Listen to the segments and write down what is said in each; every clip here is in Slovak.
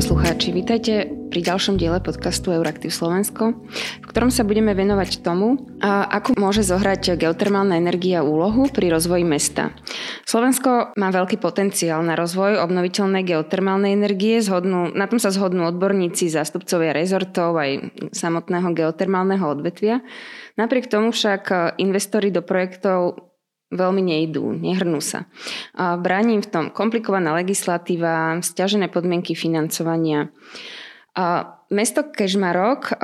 poslucháči, vítajte pri ďalšom diele podcastu Euraktiv Slovensko, v ktorom sa budeme venovať tomu, ako môže zohrať geotermálna energia úlohu pri rozvoji mesta. Slovensko má veľký potenciál na rozvoj obnoviteľnej geotermálnej energie, zhodnú, na tom sa zhodnú odborníci, zástupcovia rezortov aj samotného geotermálneho odvetvia. Napriek tomu však investori do projektov veľmi nejdú, nehrnú sa. Bránim v tom komplikovaná legislatíva, stiažené podmienky financovania. Mesto Kežmarok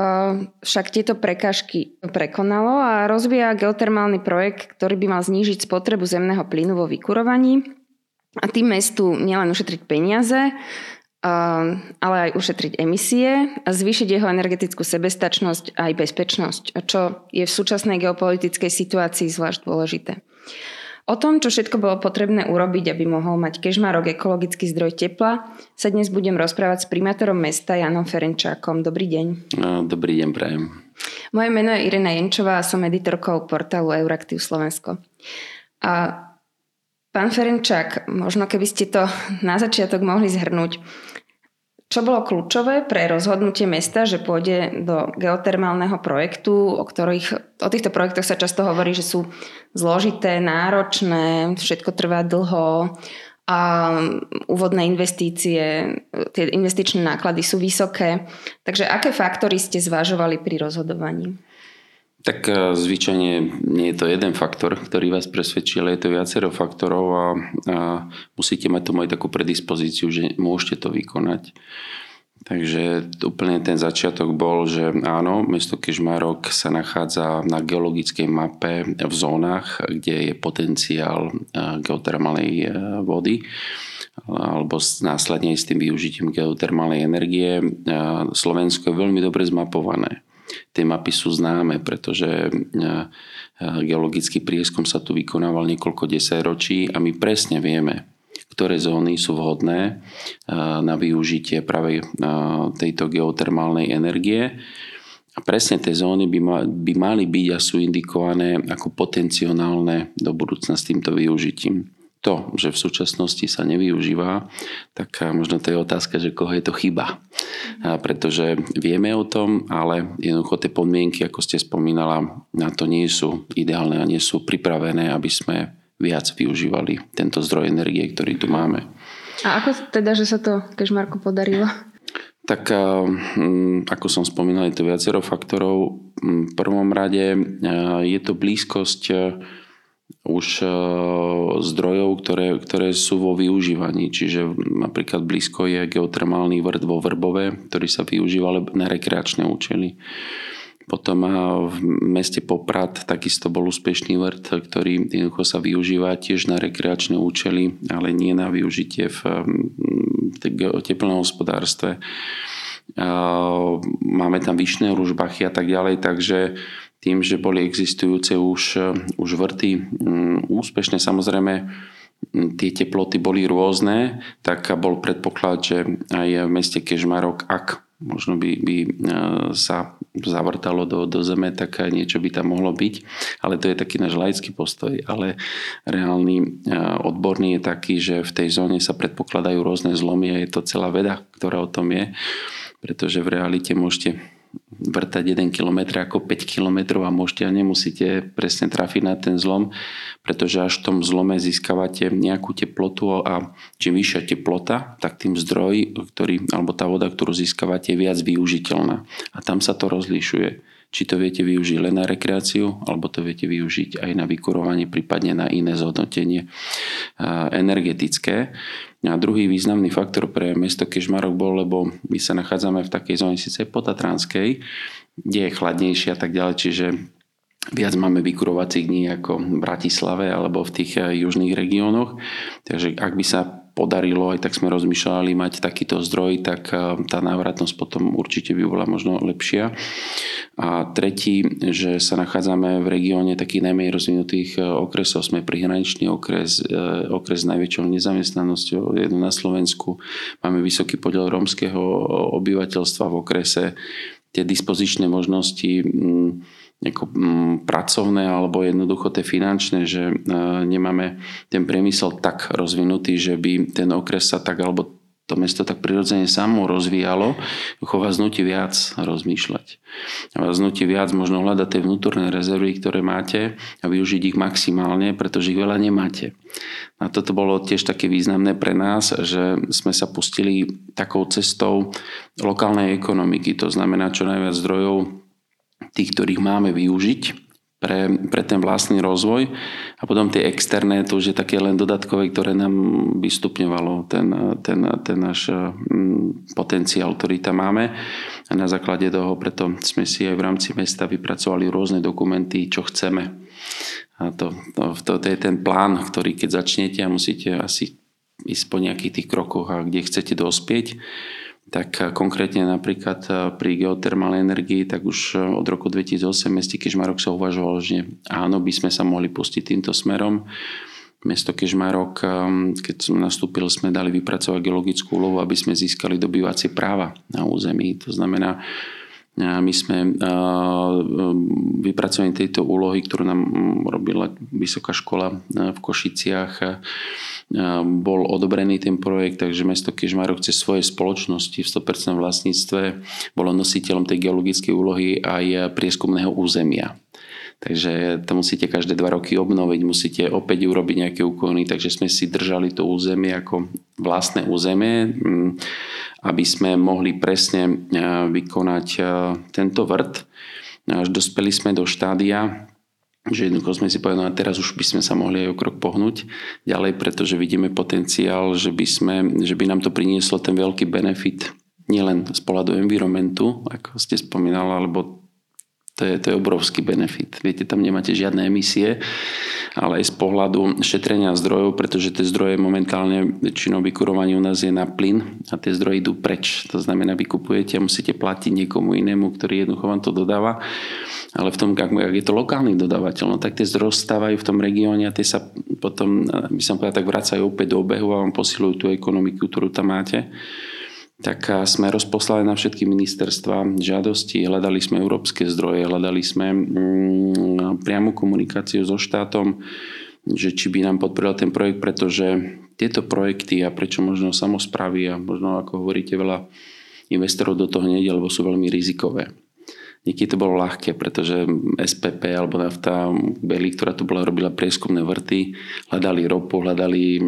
však tieto prekážky prekonalo a rozvíja geotermálny projekt, ktorý by mal znížiť spotrebu zemného plynu vo vykurovaní a tým mestu nielen ušetriť peniaze, ale aj ušetriť emisie a zvýšiť jeho energetickú sebestačnosť a aj bezpečnosť, čo je v súčasnej geopolitickej situácii zvlášť dôležité. O tom, čo všetko bolo potrebné urobiť, aby mohol mať Kežmarok ekologický zdroj tepla, sa dnes budem rozprávať s primátorom mesta Janom Ferenčákom. Dobrý deň. Dobrý deň, prajem. Moje meno je Irena Jenčová a som editorkou portálu Euraktiv Slovensko. A pán Ferenčák, možno keby ste to na začiatok mohli zhrnúť, čo bolo kľúčové pre rozhodnutie mesta, že pôjde do geotermálneho projektu, o, ktorých, o týchto projektoch sa často hovorí, že sú zložité, náročné, všetko trvá dlho a úvodné investície, tie investičné náklady sú vysoké. Takže aké faktory ste zvažovali pri rozhodovaní? Tak e, zvyčajne nie je to jeden faktor, ktorý vás presvedčí, ale je to viacero faktorov a, a musíte mať tomu aj takú predispozíciu, že môžete to vykonať. Takže úplne ten začiatok bol, že áno, mesto Kežmarok sa nachádza na geologickej mape v zónach, kde je potenciál e, geotermálnej e, vody alebo následne s tým využitím geotermálnej energie. Slovensko je veľmi dobre zmapované tie mapy sú známe, pretože e, e, geologický prieskum sa tu vykonával niekoľko desaťročí a my presne vieme, ktoré zóny sú vhodné e, na využitie práve tejto geotermálnej energie. A presne tie zóny by, ma, by mali byť a sú indikované ako potenciálne do budúcna s týmto využitím to, že v súčasnosti sa nevyužíva, tak možno to je otázka, že koho je to chyba. A pretože vieme o tom, ale jednoducho tie podmienky, ako ste spomínala, na to nie sú ideálne a nie sú pripravené, aby sme viac využívali tento zdroj energie, ktorý tu máme. A ako teda, že sa to Kežmarku podarilo? Tak ako som spomínal, je to viacero faktorov. V prvom rade je to blízkosť už e, zdrojov, ktoré, ktoré sú vo využívaní. Čiže napríklad blízko je geotermálny vrt vo Vrbove, ktorý sa využíva na rekreačné účely. Potom e, v meste Poprad takisto bol úspešný vrt, ktorý jednoducho sa využíva tiež na rekreačné účely, ale nie na využitie v teplnom hospodárstve. E, máme tam vyšné ružbachy a tak ďalej, takže tým, že boli existujúce už, už vrty mm, úspešné, samozrejme mm, tie teploty boli rôzne, tak bol predpoklad, že aj v meste Kežmarok, ak možno by, by e, sa zavrtalo do, do zeme, tak niečo by tam mohlo byť. Ale to je taký náš laický postoj. Ale reálny e, odborný je taký, že v tej zóne sa predpokladajú rôzne zlomy a je to celá veda, ktorá o tom je. Pretože v realite môžete vrtať 1 km ako 5 km a môžete a nemusíte presne trafiť na ten zlom, pretože až v tom zlome získavate nejakú teplotu a čím vyššia teplota, tak tým zdroj, ktorý, alebo tá voda, ktorú získavate, je viac využiteľná. A tam sa to rozlišuje či to viete využiť len na rekreáciu, alebo to viete využiť aj na vykurovanie, prípadne na iné zhodnotenie energetické. A druhý významný faktor pre mesto Kežmarok bol, lebo my sa nachádzame v takej zóne síce potatranskej, kde je chladnejšie a tak ďalej, čiže viac máme vykurovacích dní ako v Bratislave alebo v tých južných regiónoch. Takže ak by sa podarilo, aj tak sme rozmýšľali mať takýto zdroj, tak eh, tá návratnosť potom určite by bola možno lepšia. A tretí, že sa nachádzame v regióne takých najmenej rozvinutých eh, okresov. Sme prihraničný okres, eh, okres s najväčšou nezamestnanosťou jedno na Slovensku. Máme vysoký podiel rómskeho obyvateľstva v okrese. Tie dispozičné možnosti mm, ako mm, pracovné alebo jednoducho tie finančné, že e, nemáme ten priemysel tak rozvinutý, že by ten okres sa tak alebo to mesto tak prirodzene samo rozvíjalo, ducho vás nutí viac rozmýšľať. A vás nutí viac možno hľadať tie vnútorné rezervy, ktoré máte a využiť ich maximálne, pretože ich veľa nemáte. A toto bolo tiež také významné pre nás, že sme sa pustili takou cestou lokálnej ekonomiky. To znamená čo najviac zdrojov tých, ktorých máme využiť pre, pre ten vlastný rozvoj a potom tie externé, to už je také len dodatkové, ktoré nám vystupňovalo ten, ten, ten náš mm, potenciál, ktorý tam máme a na základe toho preto sme si aj v rámci mesta vypracovali rôzne dokumenty, čo chceme. A to, to, to, to je ten plán, ktorý keď začnete a musíte asi ísť po nejakých tých krokoch a kde chcete dospieť, tak konkrétne napríklad eh, pri geotermálnej energii, tak už eh, od roku 2008 meste Kežmarok sa uvažovalo, že áno, by sme sa mohli pustiť týmto smerom. Mesto Kežmarok, keď som nastúpil, sme dali vypracovať geologickú úlohu, aby sme získali dobývacie práva na území. To znamená, my sme vypracovali tejto úlohy, ktorú nám robila Vysoká škola v Košiciach, bol odobrený ten projekt, takže mesto Kežmarok cez svoje spoločnosti v 100% vlastníctve bolo nositeľom tej geologickej úlohy aj prieskumného územia. Takže to musíte každé dva roky obnoviť, musíte opäť urobiť nejaké úkony, takže sme si držali to územie ako vlastné územie, mm, aby sme mohli presne vykonať tento vrt. Až dospeli sme do štádia, že jednoducho sme si povedali, no a teraz už by sme sa mohli aj o krok pohnúť ďalej, pretože vidíme potenciál, že by, sme, že by nám to prinieslo ten veľký benefit nielen z pohľadu environmentu, ako ste spomínali, alebo to je, to je obrovský benefit. Viete, tam nemáte žiadne emisie, ale aj z pohľadu šetrenia zdrojov, pretože tie zdroje momentálne väčšinou vykurovanie u nás je na plyn a tie zdroje idú preč. To znamená, vy kupujete a musíte platiť niekomu inému, ktorý jednoducho vám to dodáva. Ale v tom, ak, je to lokálny dodávateľ, no tak tie zdroje stávajú v tom regióne a tie sa potom, by som povedal, tak vracajú opäť do obehu a vám posilujú tú ekonomiku, ktorú tam máte tak sme rozposlali na všetky ministerstva žiadosti, hľadali sme európske zdroje, hľadali sme mm, priamu komunikáciu so štátom, že či by nám podporil ten projekt, pretože tieto projekty a prečo možno samozprávy a možno ako hovoríte veľa investorov do toho nejde, lebo sú veľmi rizikové. Niekedy to bolo ľahké, pretože SPP alebo nafta Beli, ktorá tu bola, robila prieskumné vrty, hľadali ropu, hľadali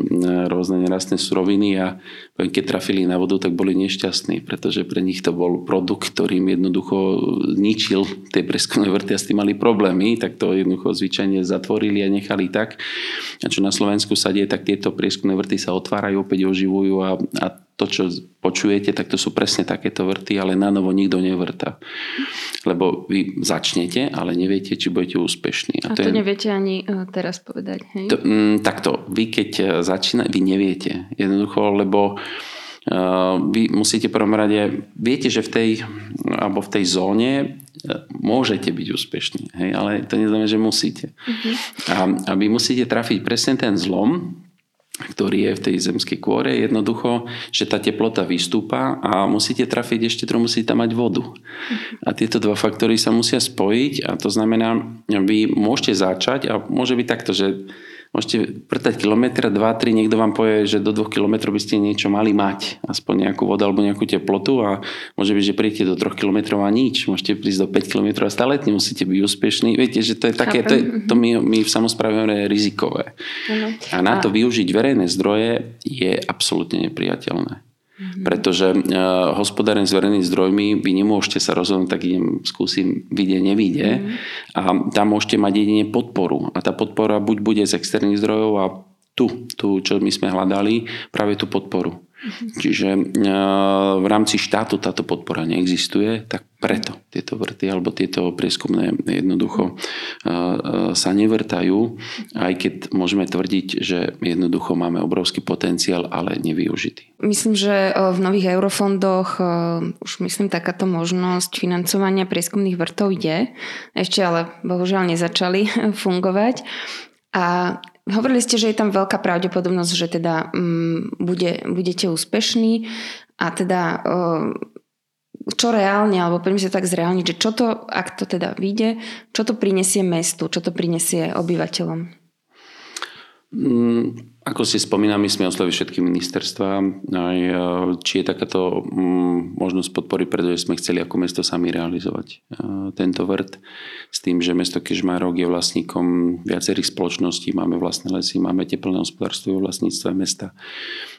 rôzne nerastné suroviny a keď trafili na vodu, tak boli nešťastní, pretože pre nich to bol produkt, ktorým jednoducho ničil tie prieskumné vrty a s tým mali problémy, tak to jednoducho zvyčajne zatvorili a nechali tak. A čo na Slovensku sa deje, tak tieto prieskumné vrty sa otvárajú, opäť oživujú a, a to, čo počujete, tak to sú presne takéto vrty, ale na novo nikto nevrta. Lebo vy začnete, ale neviete, či budete úspešní. A, a to, to je... neviete ani uh, teraz povedať, hej? To, mm, takto, vy keď e, začína, vy neviete. Jednoducho, lebo uh, vy musíte prvom rade, viete, že v tej, alebo v tej zóne môžete byť úspešní, hej, ale to neznamená, že musíte. Uh-huh. A, a vy musíte trafiť presne ten zlom, ktorý je v tej zemskej kôre, jednoducho, že tá teplota vystúpa a musíte trafiť ešte, to musíte tam mať vodu. A tieto dva faktory sa musia spojiť a to znamená, vy môžete začať a môže byť takto, že môžete vrtať kilometra, 2-3, niekto vám povie, že do 2 km by ste niečo mali mať, aspoň nejakú vodu alebo nejakú teplotu a môže byť, že príjete do 3 km a nič, môžete prísť do 5 km a stále nemusíte byť úspešní. Viete, že to je také, to, je, to my, my v samozpráve rizikové. Ano. A na to využiť verejné zdroje je absolútne nepriateľné. Mm-hmm. Pretože uh, hospodárenie s verejnými zdrojmi, vy nemôžete sa rozhodnúť, tak idem, skúsim, vidie, nevidie. Mm-hmm. A tam môžete mať jedine podporu. A tá podpora buď bude z externých zdrojov a tu, tu, čo my sme hľadali, práve tú podporu. Mm-hmm. Čiže v rámci štátu táto podpora neexistuje, tak preto tieto vrty alebo tieto prieskumné jednoducho sa nevrtajú, aj keď môžeme tvrdiť, že jednoducho máme obrovský potenciál, ale nevyužitý. Myslím, že v nových eurofondoch už myslím takáto možnosť financovania prieskumných vrtov je. Ešte ale bohužiaľ nezačali fungovať. A Hovorili ste, že je tam veľká pravdepodobnosť, že teda um, bude, budete úspešní a teda uh, čo reálne, alebo poďme sa tak zreálniť, že čo to, ak to teda vyjde, čo to prinesie mestu, čo to prinesie obyvateľom? Um, ako ste spomínali, sme oslovili všetky ministerstva, aj, e, či je takáto mm, možnosť podpory, pretože sme chceli ako mesto sami realizovať e, tento vrt s tým, že mesto Kežmarok je vlastníkom viacerých spoločností, máme vlastné lesy, máme teplné hospodárstvo v vlastníctve mesta.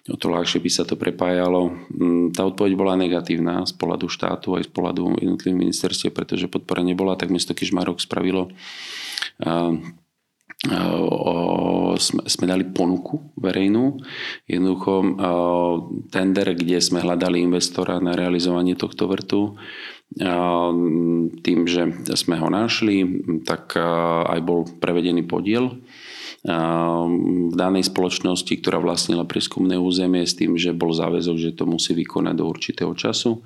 O to ľahšie by sa to prepájalo. Mm, tá odpoveď bola negatívna z pohľadu štátu aj z pohľadu jednotlivých ministerstiev, pretože podpora nebola, tak mesto Kežmarok spravilo sme, sme dali ponuku verejnú, jednoducho tender, kde sme hľadali investora na realizovanie tohto vrtu. Tým, že sme ho našli, tak aj bol prevedený podiel v danej spoločnosti, ktorá vlastnila prieskumné územie s tým, že bol záväzok, že to musí vykonať do určitého času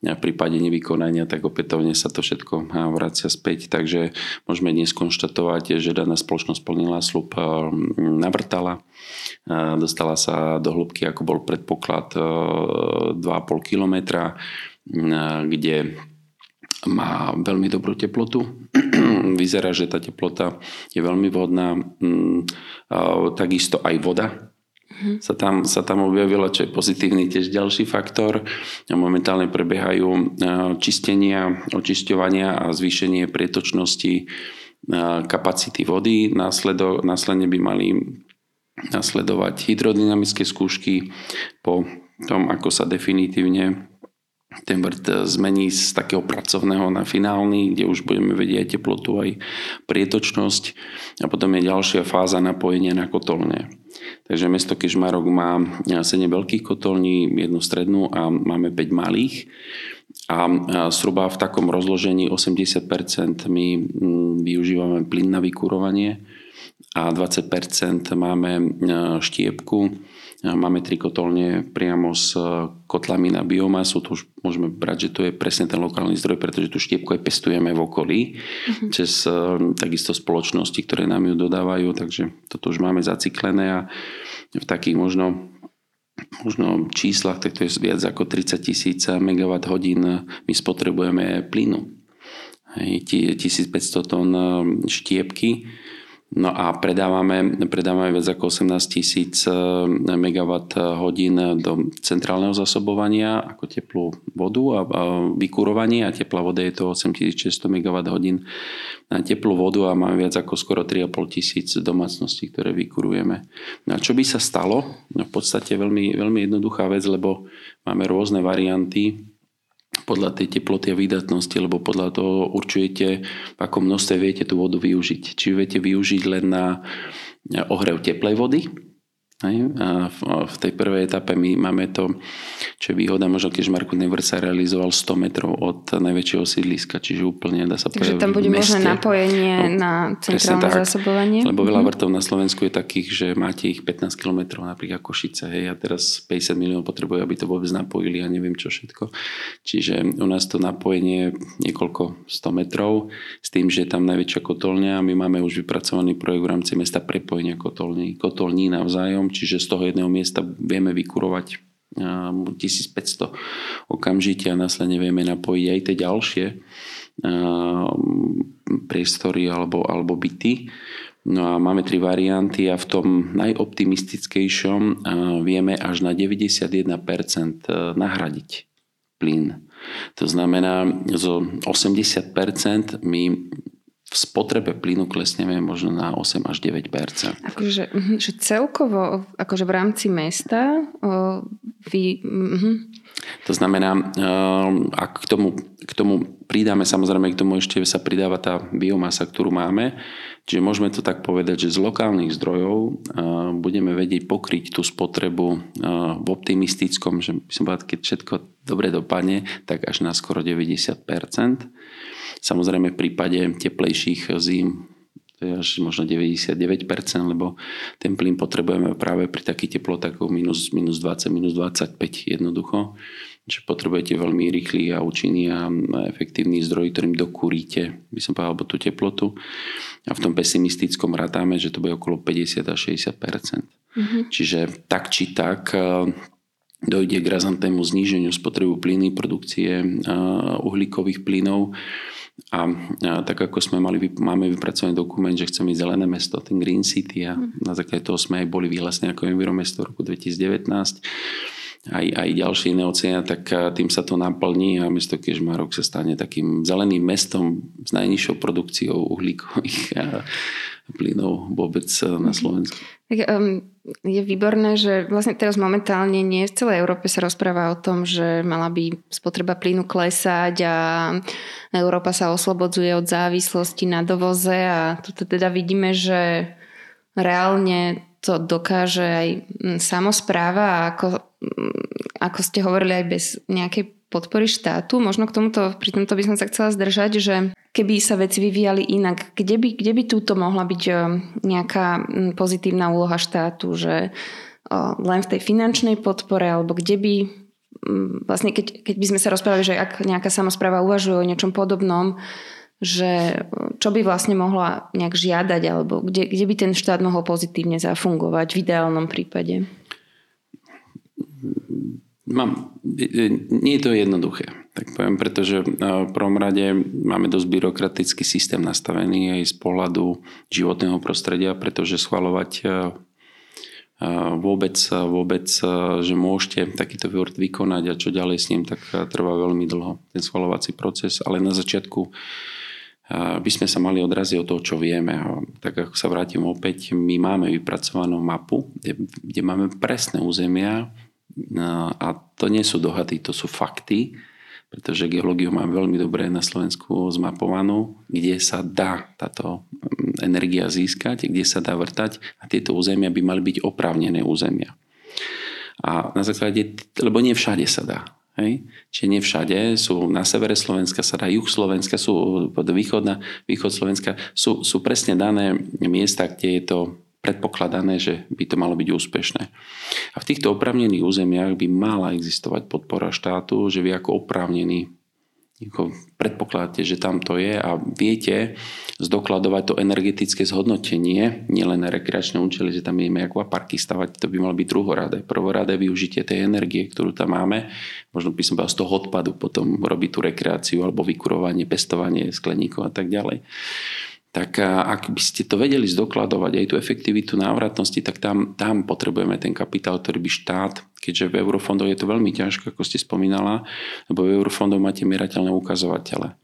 v prípade nevykonania, tak opätovne sa to všetko vracia späť. Takže môžeme dnes konštatovať, že daná spoločnosť plnila slub navrtala, dostala sa do hĺbky, ako bol predpoklad 2,5 km, kde má veľmi dobrú teplotu. Vyzerá, že tá teplota je veľmi vhodná. Takisto aj voda mm-hmm. sa, tam, sa tam objavilo, čo je pozitívny tiež ďalší faktor. Momentálne prebiehajú e, čistenia, očisťovania a zvýšenie prietočnosti e, kapacity vody. Následo, následne by mali nasledovať hydrodynamické skúšky po tom, ako sa definitívne ten vrt zmení z takého pracovného na finálny, kde už budeme vedieť teplotu aj prietočnosť. A potom je ďalšia fáza napojenia na kotolne. Takže mesto Kežmarok má 7 veľkých kotolní, jednu strednú a máme 5 malých. A zhruba v takom rozložení 80% my mm, využívame plyn na vykurovanie a 20% máme štiepku Máme tri kotolne priamo s e, kotlami na biomasu. Tu už môžeme brať, že to je presne ten lokálny zdroj, pretože tu štiepku aj pestujeme v okolí uh-huh. cez e, takisto spoločnosti, ktoré nám ju dodávajú. Takže toto už máme zaciklené a v takých možno možno číslach, tak to je viac ako 30 tisíc megawatt hodín my spotrebujeme plynu. 1500 tón e, štiepky No a predávame, predávame viac ako 18 tisíc eh, megawatt hodín do centrálneho zasobovania ako teplú vodu a, vykurovanie a teplá voda je to 8600 megawatt hodín na teplú vodu a máme viac ako skoro 3,5 tisíc domácností, ktoré vykurujeme. No a čo by sa stalo? No v podstate veľmi, veľmi jednoduchá vec, lebo máme rôzne varianty podľa tej teploty a výdatnosti, lebo podľa toho určujete, v akom množstve viete tú vodu využiť. Či viete využiť len na ohrev teplej vody, v tej prvej etape my máme to, čo je výhoda, možno keď Marku Never sa realizoval 100 metrov od najväčšieho sídliska, čiže úplne dá sa povedať Takže tam bude možné napojenie no, na centrálne zásobovanie. Lebo veľa mm-hmm. vrtov na Slovensku je takých, že máte ich 15 km, napríklad Košice, hej, a teraz 50 miliónov potrebujú, aby to vôbec napojili a neviem čo všetko. Čiže u nás to napojenie je niekoľko 100 metrov s tým, že je tam najväčšia kotolňa a my máme už vypracovaný projekt v rámci mesta prepojenia kotolní, kotolní navzájom, čiže z toho jedného miesta vieme vykurovať 1500 okamžite a následne vieme napojiť aj tie ďalšie priestory alebo, alebo byty. No a máme tri varianty a v tom najoptimistickejšom vieme až na 91% nahradiť plyn. To znamená, zo 80% my v spotrebe plynu klesneme možno na 8 až 9 Akože mhm, že celkovo, akože v rámci mesta o, vy... Uh-huh. To znamená, ak k tomu, k tomu pridáme, samozrejme k tomu ešte sa pridáva tá biomasa, ktorú máme, čiže môžeme to tak povedať, že z lokálnych zdrojov budeme vedieť pokryť tú spotrebu v optimistickom, že by som povedal, keď všetko dobre dopadne, tak až na skoro 90 Samozrejme v prípade teplejších zím to je až možno 99%, lebo ten plyn potrebujeme práve pri takých teplotách minus, minus 20, minus 25 jednoducho. Čiže potrebujete veľmi rýchly a účinný a efektívny zdroj, ktorým dokúríte, by som povedal, tú teplotu. A v tom pesimistickom rátame, že to bude okolo 50 až 60%. Mm-hmm. Čiže tak či tak e, dojde k razantnému zníženiu spotrebu plyny, produkcie e, uhlíkových plynov A, a tak ako sme mali, máme vypracovaný dokument, že chceme zelené mesto, ten Green City a mm. na základe toho sme aj boli vyhlasení ako Enviromesto v roku 2019 aj, aj ďalšie iné oceány, tak tým sa to naplní a mesto Kežmarok sa stane takým zeleným mestom s najnižšou produkciou uhlíkových plynov vôbec na mhm. Slovensku. Tak, um, je výborné, že vlastne teraz momentálne nie v celej Európe sa rozpráva o tom, že mala by spotreba plynu klesať a Európa sa oslobodzuje od závislosti na dovoze a tu teda vidíme, že reálne to dokáže aj samozpráva a ako Mm, ako ste hovorili aj bez nejakej podpory štátu. Možno k tomuto, pri tomto by som sa chcela zdržať, že keby sa veci vyvíjali inak, kde by, kde by túto mohla byť e, nejaká mm, pozitívna úloha štátu, že e, len v tej finančnej podpore, alebo kde by mm, vlastne keď, keď by sme sa rozprávali, že ak nejaká samozpráva uvažuje o niečom podobnom, že čo by vlastne mohla nejak žiadať, alebo kde, kde by ten štát mohol pozitívne zafungovať v ideálnom prípade? Mám, nie je to jednoduché, tak poviem, pretože v prvom rade máme dosť byrokratický systém nastavený aj z pohľadu životného prostredia, pretože schvalovať vôbec, vôbec, že môžete takýto vývort vykonať a čo ďalej s ním, tak trvá veľmi dlho ten schvalovací proces, ale na začiatku by sme sa mali odraziť od toho, čo vieme. Tak ako sa vrátim opäť, my máme vypracovanú mapu, kde, kde máme presné územia, a to nie sú dohady, to sú fakty, pretože geológiu máme veľmi dobre na Slovensku zmapovanú, kde sa dá táto mm, energia získať, kde sa dá vrtať a tieto územia by mali byť oprávnené územia. A na základe, lebo nie všade sa dá. Hej? Čiže nie všade, sú na severe Slovenska sa dá, juh Slovenska, sú východ, na, východ Slovenska, sú, sú presne dané miesta, kde je to predpokladané, že by to malo byť úspešné. A v týchto oprávnených územiach by mala existovať podpora štátu, že vy ako oprávnený predpokladáte, že tam to je a viete zdokladovať to energetické zhodnotenie, nielen na rekreačné účely, že tam ideme akvaparky stavať, to by malo byť druhoradé. Prvoradé využitie tej energie, ktorú tam máme, možno by som povedal z toho odpadu potom robiť tú rekreáciu alebo vykurovanie, pestovanie skleníkov a tak ďalej tak ak by ste to vedeli zdokladovať aj tú efektivitu návratnosti, tak tam, tam potrebujeme ten kapitál, ktorý by štát, keďže v eurofondoch je to veľmi ťažké, ako ste spomínala, lebo v eurofondoch máte mierateľné ukazovatele.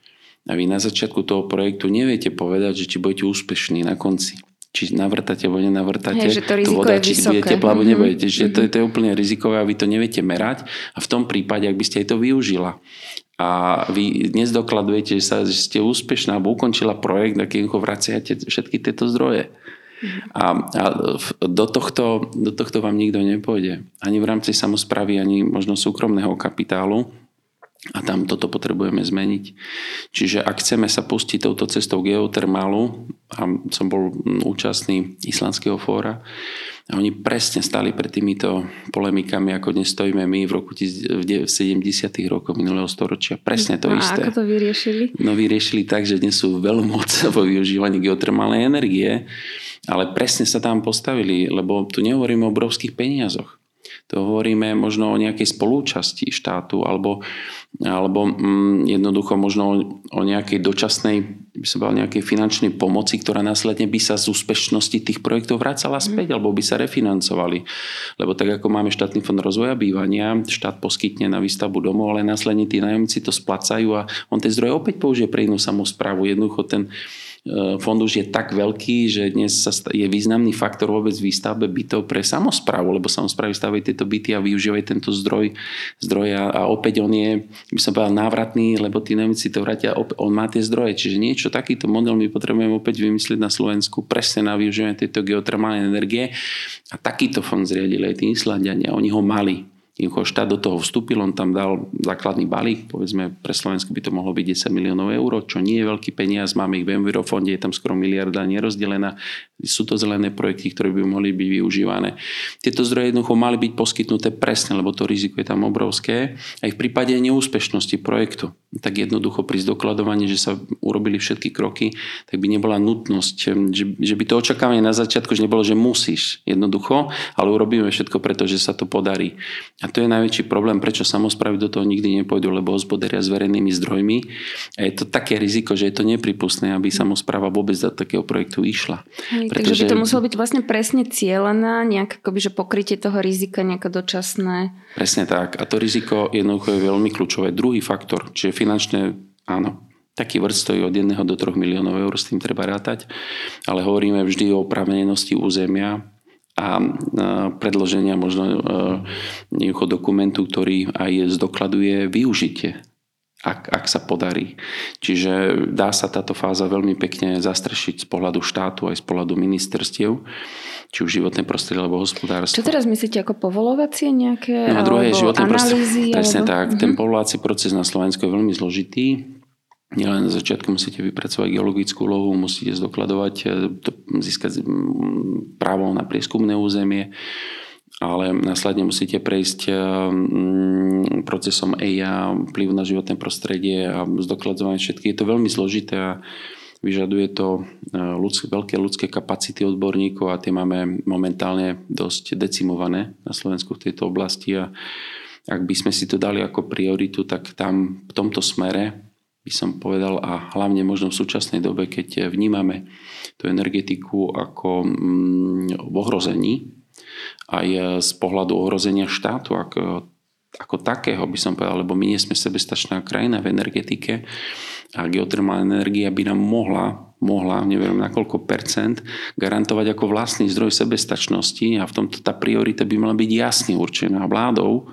A vy na začiatku toho projektu neviete povedať, že či budete úspešní na konci či navrtate alebo nenavrtate Hej, že to tú voda, či bude teplá alebo mm-hmm. nebudete. Čiže to, je, to je úplne rizikové a vy to neviete merať a v tom prípade, ak by ste aj to využila a vy dnes dokladujete, že, sa, že ste úspešná alebo ukončila projekt, tak jednoducho vraciate všetky tieto zdroje. A, a do, tohto, do tohto vám nikto nepôjde. Ani v rámci samozpravy, ani možno súkromného kapitálu. A tam toto potrebujeme zmeniť. Čiže ak chceme sa pustiť touto cestou geotermálu, a som bol účastný Islandského fóra, a oni presne stali pred týmito polemikami, ako dnes stojíme my v roku v 70. rokoch minulého storočia. Presne to no, isté. A ako to vyriešili? No vyriešili tak, že dnes sú veľmoc vo využívaní geotermálnej energie, ale presne sa tam postavili, lebo tu nehovoríme o obrovských peniazoch. To hovoríme možno o nejakej spolúčasti štátu alebo, alebo mm, jednoducho možno o, o nejakej dočasnej, by som povedal, nejakej finančnej pomoci, ktorá následne by sa z úspešnosti tých projektov vracala späť mm. alebo by sa refinancovali. Lebo tak ako máme štátny fond rozvoja bývania, štát poskytne na výstavbu domov, ale následne tí nájomníci to splácajú a on tie zdroje opäť použije pre inú samozprávu. Jednoducho ten, fond už je tak veľký, že dnes je významný faktor vôbec výstavbe bytov pre samozprávu, lebo samozprávy stavajú tieto byty a využívajú tento zdroj, zdroj a, a opäť on je, by som povedal, návratný, lebo tí nemci to vrátia, on má tie zdroje. Čiže niečo takýto model my potrebujeme opäť vymyslieť na Slovensku presne na využívanie tejto geotermálnej energie a takýto fond zriadili aj tí Islandiania. Oni ho mali Jednoducho štát do toho vstúpil, on tam dal základný balík, povedzme pre Slovensko by to mohlo byť 10 miliónov eur, čo nie je veľký peniaz, máme ich v Envirofonde, je tam skoro miliarda nerozdelená, sú to zelené projekty, ktoré by mohli byť využívané. Tieto zdroje jednoducho mali byť poskytnuté presne, lebo to riziko je tam obrovské. Aj v prípade neúspešnosti projektu, tak jednoducho pri zdokladovaní, že sa urobili všetky kroky, tak by nebola nutnosť, že, že by to očakávanie na začiatku, že nebolo, že musíš jednoducho, ale urobíme všetko preto, že sa to podarí. To je najväčší problém, prečo samozprávy do toho nikdy nepôjdu, lebo hospodária s verejnými zdrojmi. A je to také riziko, že je to nepripustné, aby samozpráva vôbec do takého projektu išla. Hej, Pretože... Takže by to muselo byť vlastne presne cieľená, nejak akoby, že pokrytie toho rizika nejako dočasné. Presne tak. A to riziko jednoducho je veľmi kľúčové. Druhý faktor, čiže finančné, áno, taký vrt stojí od 1 do 3 miliónov eur, s tým treba rátať, ale hovoríme vždy o oprávnenosti územia a predloženia možno e, dokumentu, ktorý aj zdokladuje využitie ak, ak sa podarí. Čiže dá sa táto fáza veľmi pekne zastrešiť z pohľadu štátu aj z pohľadu ministerstiev, či už životné prostredie alebo hospodárstvo. Čo teraz myslíte ako povolovacie nejaké no a druhé je životné prostredie. Presne alebo... tak. Ten povolovací proces na Slovensku je veľmi zložitý. Nielen na začiatku musíte vypracovať geologickú lohu, musíte zdokladovať, e, získať právo na prieskumné územie ale následne musíte prejsť mm, procesom EIA, vplyv na životné prostredie a zdokladovanie všetky. Je to veľmi zložité a vyžaduje to eh, ľudské, veľké ľudské kapacity odborníkov a tie máme momentálne dosť decimované na Slovensku v tejto oblasti a ak by sme si to dali ako prioritu, tak tam v tomto smere by som povedal a hlavne možno v súčasnej dobe, keď vnímame tú energetiku ako mm, v ohrození, aj e, z pohľadu ohrozenia štátu ako, ako takého by som povedal, lebo my nie sme sebestačná krajina v energetike a geotermálna energia by nám mohla mohla, neviem na koľko percent, garantovať ako vlastný zdroj sebestačnosti a v tomto tá priorita by mala byť jasne určená vládou.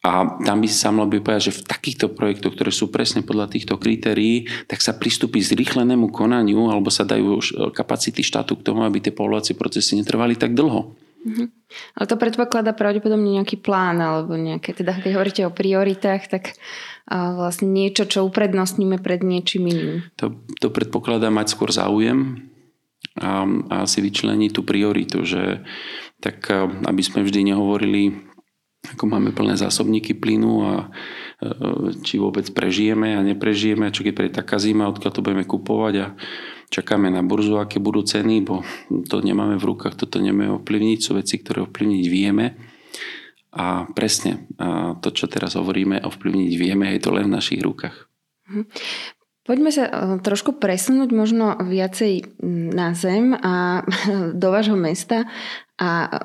A tam by sa malo by povedať, že v takýchto projektoch, ktoré sú presne podľa týchto kritérií, tak sa pristúpi zrýchlenému konaniu alebo sa dajú už kapacity štátu k tomu, aby tie povolovacie procesy netrvali tak dlho. Mm-hmm. Ale to predpokladá pravdepodobne nejaký plán alebo nejaké, teda keď hovoríte o prioritách, tak a vlastne niečo, čo uprednostníme pred niečím iným. To, to predpokladá mať skôr záujem a, a si vyčleniť tú prioritu, že tak aby sme vždy nehovorili, ako máme plné zásobníky plynu a či vôbec prežijeme a neprežijeme, čo keď pre taká zima, odkiaľ to budeme kupovať a čakáme na burzu, aké budú ceny, bo to nemáme v rukách, toto nemáme ovplyvniť, sú veci, ktoré ovplyvniť vieme. A presne, a to, čo teraz hovoríme, ovplyvniť vieme, je to len v našich rukách. Mhm. Poďme sa e, trošku presunúť možno viacej na zem a do vášho mesta a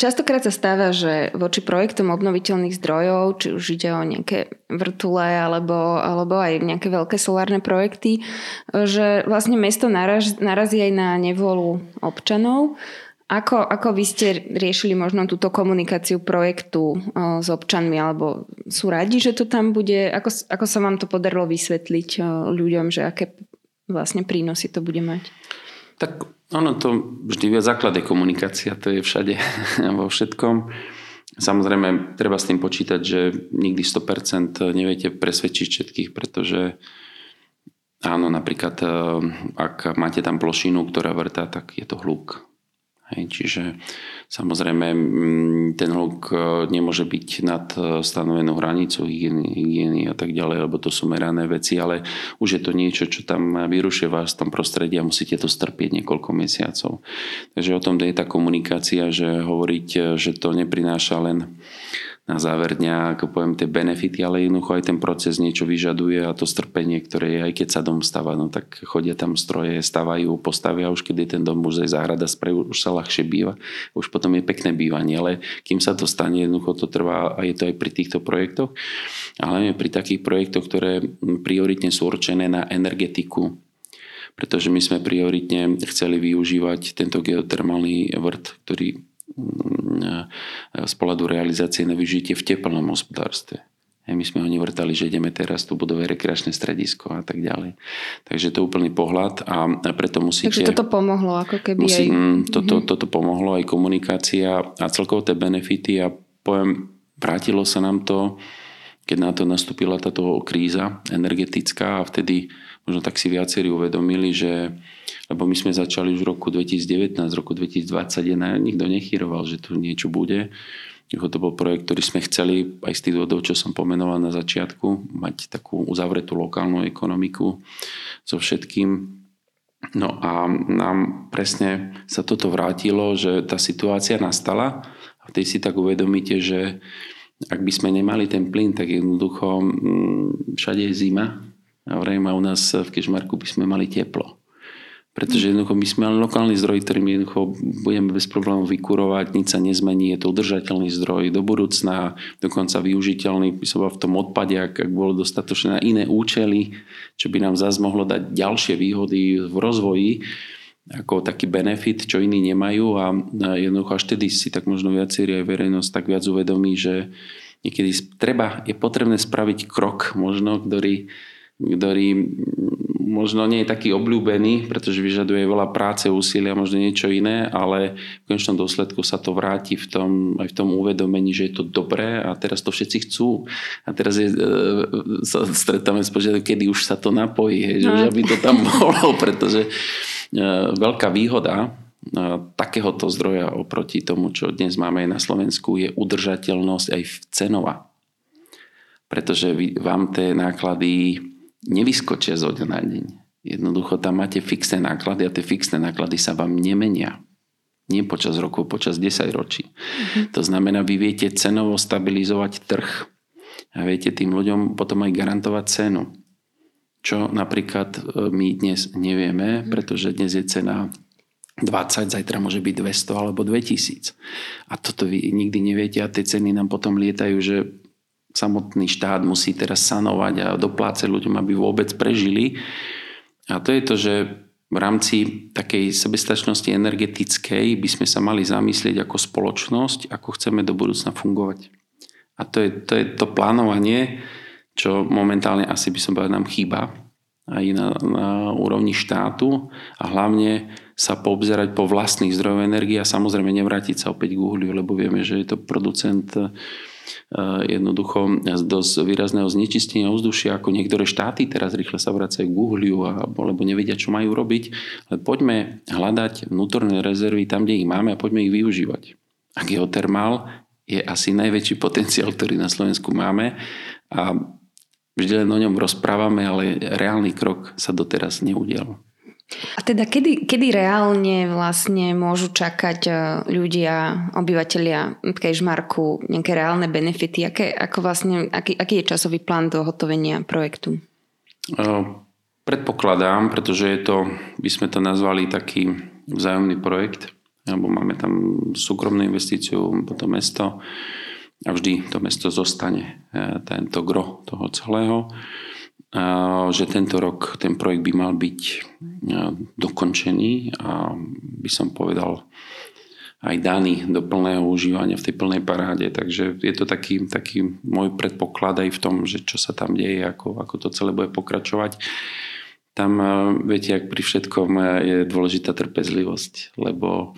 Častokrát sa stáva, že voči projektom obnoviteľných zdrojov, či už ide o nejaké vrtule alebo, alebo aj nejaké veľké solárne projekty, že vlastne mesto naraz, narazí aj na nevolu občanov. Ako, ako vy ste riešili možno túto komunikáciu projektu o, s občanmi, alebo sú radi, že to tam bude? Ako, ako sa vám to podarilo vysvetliť o, ľuďom, že aké vlastne prínosy to bude mať? Tak ono to vždy viac základ je komunikácia, to je všade vo všetkom. Samozrejme, treba s tým počítať, že nikdy 100% neviete presvedčiť všetkých, pretože áno, napríklad eh, ak máte tam plošinu, ktorá vrtá, tak je to hluk. Hej, čiže samozrejme ten hluk e, nemôže byť nad e, stanovenú hranicu hygieny, hygieny a tak ďalej, lebo to sú merané veci, ale už je to niečo, čo tam vyrušuje vás v tom prostredí a musíte to strpieť niekoľko mesiacov. Takže o tom je tá komunikácia, že hovoriť, e, že to neprináša len na záver dňa, ako poviem, tie benefity, ale jednoducho aj ten proces niečo vyžaduje a to strpenie, ktoré je, aj keď sa dom stáva, no tak chodia tam stroje, stavajú, postavia, už keď je ten dom už aj záhrada spraví, už sa ľahšie býva, už potom je pekné bývanie, ale kým sa to stane, jednoducho to trvá a je to aj pri týchto projektoch, ale pri takých projektoch, ktoré prioritne sú určené na energetiku, pretože my sme prioritne chceli využívať tento geotermálny vrt, ktorý z pohľadu realizácie na vyžitie v teplnom hospodárstve. My sme ho nevrtali, že ideme teraz tu budové rekreačné stredisko a tak ďalej. Takže to je úplný pohľad a preto musíte... Takže toto pomohlo ako keby musí, aj... Mm, toto, mm-hmm. toto pomohlo aj komunikácia a celkovo tie benefity a poviem, vrátilo sa nám to, keď na to nastúpila táto kríza energetická a vtedy možno tak si viacerí uvedomili, že lebo my sme začali už v roku 2019, roku 2021, nikto nechyroval, že tu niečo bude. To bol projekt, ktorý sme chceli aj z tých dôvodov, čo som pomenoval na začiatku, mať takú uzavretú lokálnu ekonomiku so všetkým. No a nám presne sa toto vrátilo, že tá situácia nastala a vtedy si tak uvedomíte, že ak by sme nemali ten plyn, tak jednoducho mm, všade je zima a vrejme u nás v Kešmarku by sme mali teplo. Pretože jednoducho my sme mali lokálny zdroj, ktorým jednoducho budeme bez problémov vykurovať, nič sa nezmení, je to udržateľný zdroj do budúcna, dokonca využiteľný by som v tom odpade, ak, ak bolo dostatočné na iné účely, čo by nám zase mohlo dať ďalšie výhody v rozvoji ako taký benefit, čo iní nemajú. A jednoducho až tedy si tak možno viacerí aj verejnosť tak viac uvedomí, že niekedy treba, je potrebné spraviť krok možno, ktorý, ktorý možno nie je taký obľúbený, pretože vyžaduje veľa práce, úsilia, možno niečo iné, ale v konečnom dôsledku sa to vráti v tom, aj v tom uvedomení, že je to dobré a teraz to všetci chcú. A teraz je, e, sa stretáme s požiadom, kedy už sa to napojí, že no. už aby to tam bolo, pretože E, veľká výhoda e, takéhoto zdroja oproti tomu, čo dnes máme aj na Slovensku, je udržateľnosť aj v cenová. Pretože vám tie náklady nevyskočia zo dňa na deň. Jednoducho tam máte fixné náklady a tie fixné náklady sa vám nemenia. Nie počas rokov, počas 10 ročí. Mm-hmm. To znamená, vy viete cenovo stabilizovať trh a viete tým ľuďom potom aj garantovať cenu. Čo napríklad e, my dnes nevieme, pretože dnes je cena 20, zajtra môže byť 200 alebo 2000. A toto vy nikdy neviete a tie ceny nám potom lietajú, že samotný štát musí teraz sanovať a doplácať ľuďom, aby vôbec prežili. A to je to, že v rámci takej sebestačnosti energetickej by sme sa mali zamyslieť ako spoločnosť, ako chceme do budúcna fungovať. A to je to, je to plánovanie, čo momentálne asi by som povedal nám chýba aj na, na úrovni štátu a hlavne sa poobzerať po vlastných zdrojov energie a samozrejme nevrátiť sa opäť k uhliu, lebo vieme, že je to producent e, jednoducho dosť výrazného znečistenia ovzdušia, ako niektoré štáty teraz rýchle sa vracajú k uhliu, lebo nevedia, čo majú robiť. Ale poďme hľadať vnútorné rezervy tam, kde ich máme a poďme ich využívať. A geotermál je asi najväčší potenciál, ktorý na Slovensku máme a Vždy len o ňom rozprávame, ale reálny krok sa doteraz neudial. A teda kedy, kedy reálne vlastne môžu čakať e, ľudia, obyvateľia Kejžmarku nejaké reálne benefity? Aké, ako vlastne, aký, aký je časový plán dohotovenia projektu? Uh, predpokladám, pretože je to, by sme to nazvali taký vzájomný projekt, alebo máme tam súkromnú investíciu, potom mesto a vždy to mesto zostane, e, tento gro toho celého, že tento rok ten projekt by mal byť dokončený a by som povedal aj daný do plného užívania v tej plnej paráde. Takže je to taký, taký môj predpoklad aj v tom, že čo sa tam deje, ako, ako to celé bude pokračovať. Tam, viete, ak pri všetkom je dôležitá trpezlivosť, lebo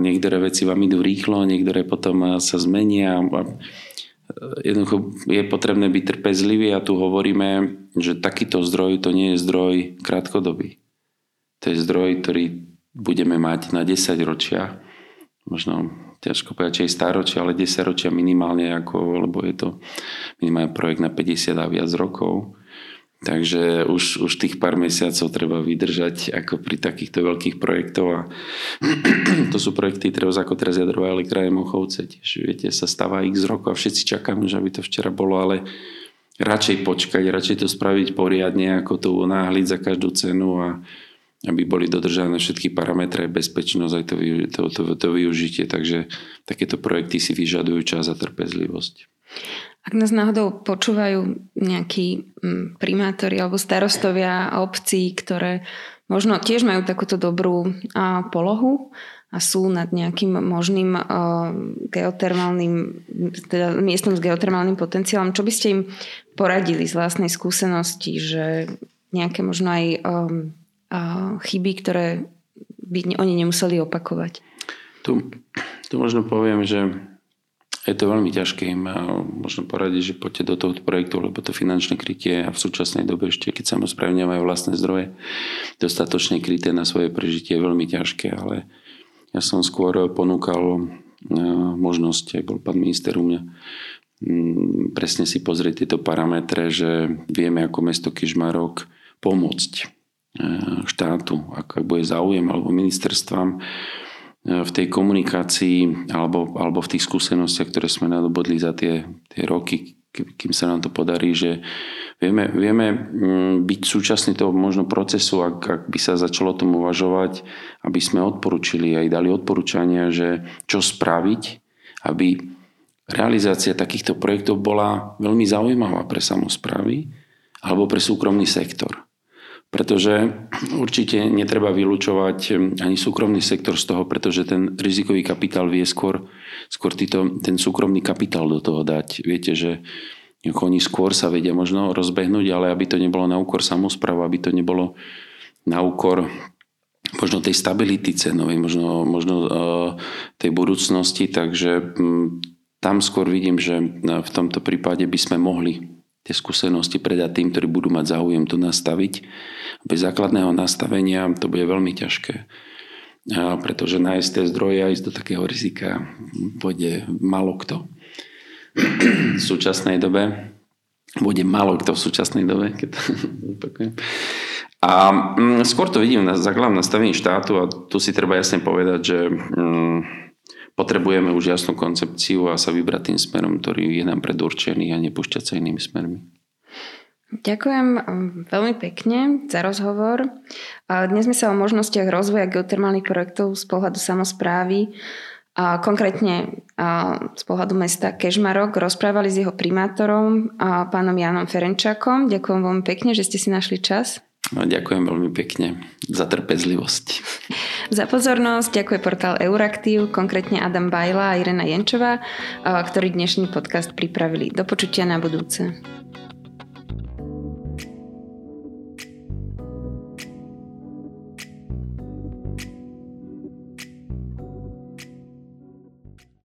niektoré veci vám idú rýchlo, niektoré potom sa zmenia. Jednoducho je potrebné byť trpezlivý a tu hovoríme, že takýto zdroj to nie je zdroj krátkodobý. To je zdroj, ktorý budeme mať na 10 ročia, možno ťažko povedať, či aj stáročia, ale 10 ročia minimálne, ako, lebo je to minimálne projekt na 50 a viac rokov. Takže už, už tých pár mesiacov treba vydržať ako pri takýchto veľkých projektoch a to sú projekty treba ako teraz jadrová elektrárne Mochovce. Tiež viete, sa stáva x rokov a všetci čakáme, že aby to včera bolo, ale radšej počkať, radšej to spraviť poriadne, ako to unáhliť za každú cenu a aby boli dodržané všetky parametre, bezpečnosť aj to, to, to, to využitie. Takže takéto projekty si vyžadujú čas a trpezlivosť. Ak nás náhodou počúvajú nejakí mm, primátori alebo starostovia obcí, ktoré možno tiež majú takúto dobrú polohu a sú nad nejakým možným geotermálnym, teda miestom s geotermálnym potenciálom, čo by ste im poradili z vlastnej skúsenosti, že nejaké možno aj chyby, ktoré by oni nemuseli opakovať? Tu, tu možno poviem, že Je to veľmi ťažké im možno poradiť, že poďte do tohto projektu, lebo to finančné krytie a v súčasnej dobe ešte, keď samozprávne nemajú vlastné zdroje, dostatočne kryté na svoje prežitie je veľmi ťažké, ale ja som skôr ponúkal možnosť, aj bol pán minister u mňa, mm, presne si pozrieť tieto parametre, že vieme ako mesto Kižmarok pomôcť štátu, ak bude záujem, alebo ministerstvám v tej komunikácii alebo, alebo v tých skúsenostiach, ktoré sme nadobudli za tie, tie roky, kým sa nám to podarí, že vieme, vieme mm, byť súčasný toho možno procesu, ak, ak by sa začalo o tom uvažovať, aby sme odporúčili aj dali odporúčania, že čo spraviť, aby realizácia takýchto projektov bola veľmi zaujímavá pre samozprávy alebo pre súkromný sektor. Pretože určite netreba vylúčovať ani súkromný sektor z toho, pretože ten rizikový kapitál vie skôr, skôr týto, ten súkromný kapitál do toho dať. Viete, že oni skôr sa vedia možno rozbehnúť, ale aby to nebolo na úkor samozpráv, aby to nebolo na úkor možno tej stability cenovej, možno, možno uh, tej budúcnosti, takže um, tam skôr vidím, že v tomto prípade by sme mohli tie skúsenosti predať tým, ktorí budú mať záujem to nastaviť. Bez základného nastavenia to bude veľmi ťažké. Pretože nájsť tie zdroje a ísť do takého rizika bude malo kto. V súčasnej dobe bude malo kto v súčasnej dobe, keď to A mm, skôr to vidím na základnom nastavení štátu a tu si treba jasne povedať, že mm, potrebujeme už jasnú koncepciu a sa vybrať tým smerom, ktorý je nám predurčený a nepúšťať sa inými smermi. Ďakujem um, veľmi pekne za rozhovor. Dnes sme sa o možnostiach rozvoja geotermálnych projektov z pohľadu samozprávy konkrétne z pohľadu mesta Kežmarok rozprávali s jeho primátorom pánom Jánom Ferenčákom. Ďakujem veľmi pekne, že ste si našli čas. No, ďakujem veľmi pekne za trpezlivosť. Za pozornosť ďakuje portál Euraktiv, konkrétne Adam Bajla a Irena Jenčová, ktorí dnešný podcast pripravili. Do počutia na budúce.